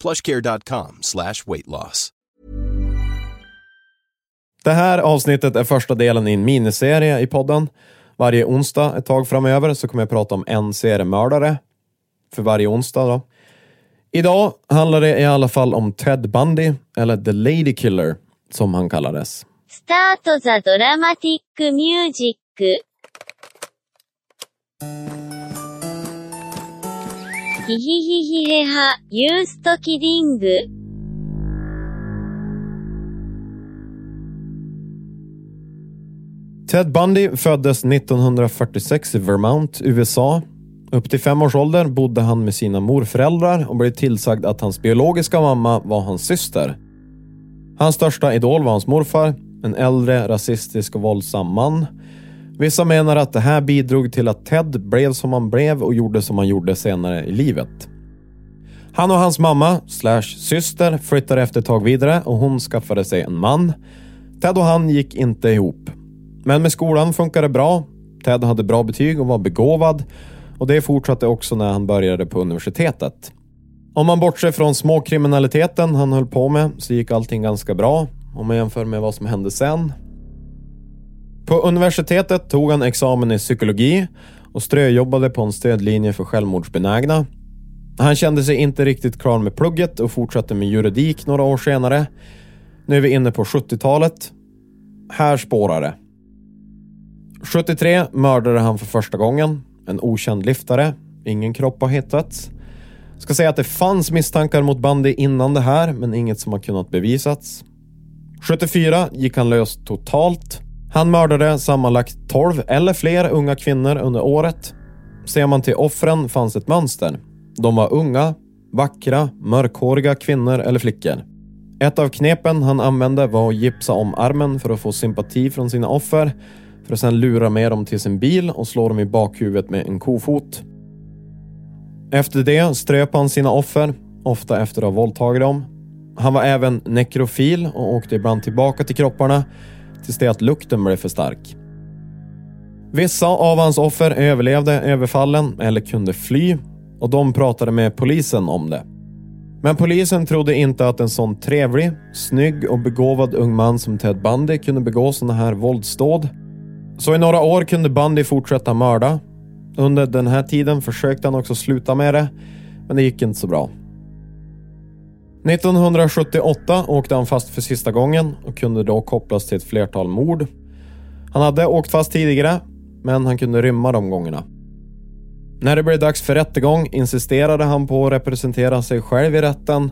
plushcare.com slash weight. Det här avsnittet är första delen i en miniserie i podden. Varje onsdag ett tag framöver så kommer jag prata om en seriemördare. För varje onsdag då. Idag handlar det i alla fall om Ted Bundy, eller The Lady Killer som han kallades. Start the dramatic music. ヒヒヒヒヘハ、ユーストキリング。 Ted Bundy föddes 1946 i Vermont, USA. Upp till fem års ålder bodde han med sina morföräldrar och blev tillsagd att hans biologiska mamma var hans syster. Hans största idol var hans morfar, en äldre, rasistisk och våldsam man. Vissa menar att det här bidrog till att Ted blev som han blev och gjorde som han gjorde senare i livet. Han och hans mamma, slash syster, flyttade efter ett tag vidare och hon skaffade sig en man. Ted och han gick inte ihop. Men med skolan funkade det bra. Ted hade bra betyg och var begåvad. Och det fortsatte också när han började på universitetet. Om man bortser från småkriminaliteten han höll på med så gick allting ganska bra. Om man jämför med vad som hände sen. På universitetet tog han examen i psykologi och ströjobbade på en stödlinje för självmordsbenägna. Han kände sig inte riktigt klar med plugget och fortsatte med juridik några år senare. Nu är vi inne på 70-talet. Här spårar det. 73 mördade han för första gången. En okänd liftare. Ingen kropp har hittats. Ska säga att det fanns misstankar mot Bundy innan det här, men inget som har kunnat bevisats. 74 gick han lös totalt. Han mördade sammanlagt 12 eller fler unga kvinnor under året. Ser man till offren fanns ett mönster. De var unga, vackra, mörkhåriga kvinnor eller flickor. Ett av knepen han använde var att gipsa om armen för att få sympati från sina offer för att sedan lura med dem till sin bil och slå dem i bakhuvudet med en kofot. Efter det ströp han sina offer, ofta efter att ha våldtagit dem. Han var även nekrofil och åkte ibland tillbaka till kropparna tills det att lukten blev för stark. Vissa av hans offer överlevde överfallen eller kunde fly och de pratade med polisen om det. Men polisen trodde inte att en sån trevlig, snygg och begåvad ung man som Ted Bundy kunde begå såna här våldsdåd. Så i några år kunde Bundy fortsätta mörda. Under den här tiden försökte han också sluta med det, men det gick inte så bra. 1978 åkte han fast för sista gången och kunde då kopplas till ett flertal mord. Han hade åkt fast tidigare, men han kunde rymma de gångerna. När det blev dags för rättegång insisterade han på att representera sig själv i rätten,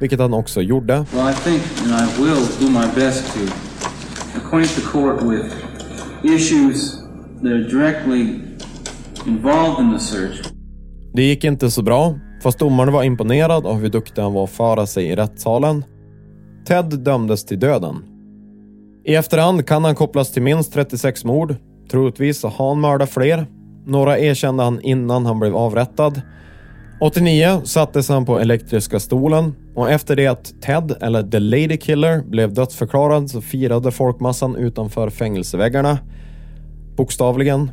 vilket han också gjorde. Well, I think, and I will do my best to acquaint the court with issues that are directly involved in the search. Det gick inte så bra, fast domaren var imponerad av hur duktig han var att föra sig i rättssalen. Ted dömdes till döden. I efterhand kan han kopplas till minst 36 mord. Troligtvis har han mördat fler. Några erkände han innan han blev avrättad. 89 sattes han på elektriska stolen och efter det att Ted, eller The Lady Killer, blev dödsförklarad så firade folkmassan utanför fängelseväggarna. Bokstavligen.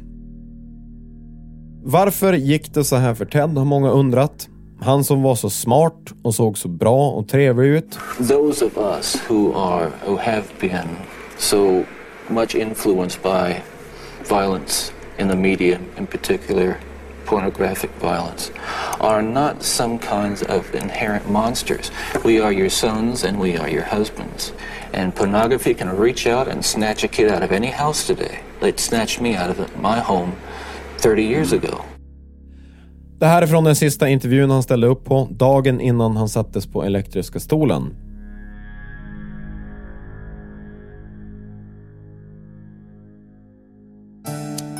Varför gick det så här för Ted har många undrat. Han som var så smart och såg så bra och trevlig ut. those of us who are who have been so much influenced by violence in the media in particular pornographic violence are not some kinds of inherent monsters. We are your sons and we are your husbands. And pornography can reach out and snatch a kid out of any house today. It snatched me out of my home 30 years ago. Det här är från den sista intervjun han ställde upp på, dagen innan han sattes på elektriska stolen.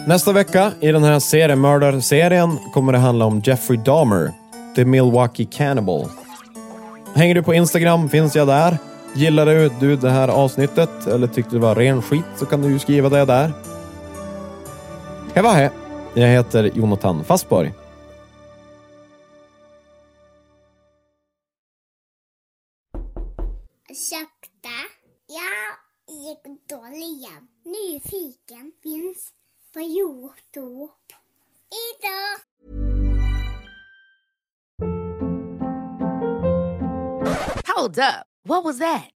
Nästa vecka i den här seriemördarserien kommer det handla om Jeffrey Dahmer, The Milwaukee Cannibal. Hänger du på Instagram finns jag där. Gillade du det här avsnittet eller tyckte det var ren skit så kan du ju skriva det där. Hej. Jag heter Jonathan Fastborg. Ursäkta? Jag gick dåliga. Nyfiken finns på Youtube. Idag! Hold up. What was that?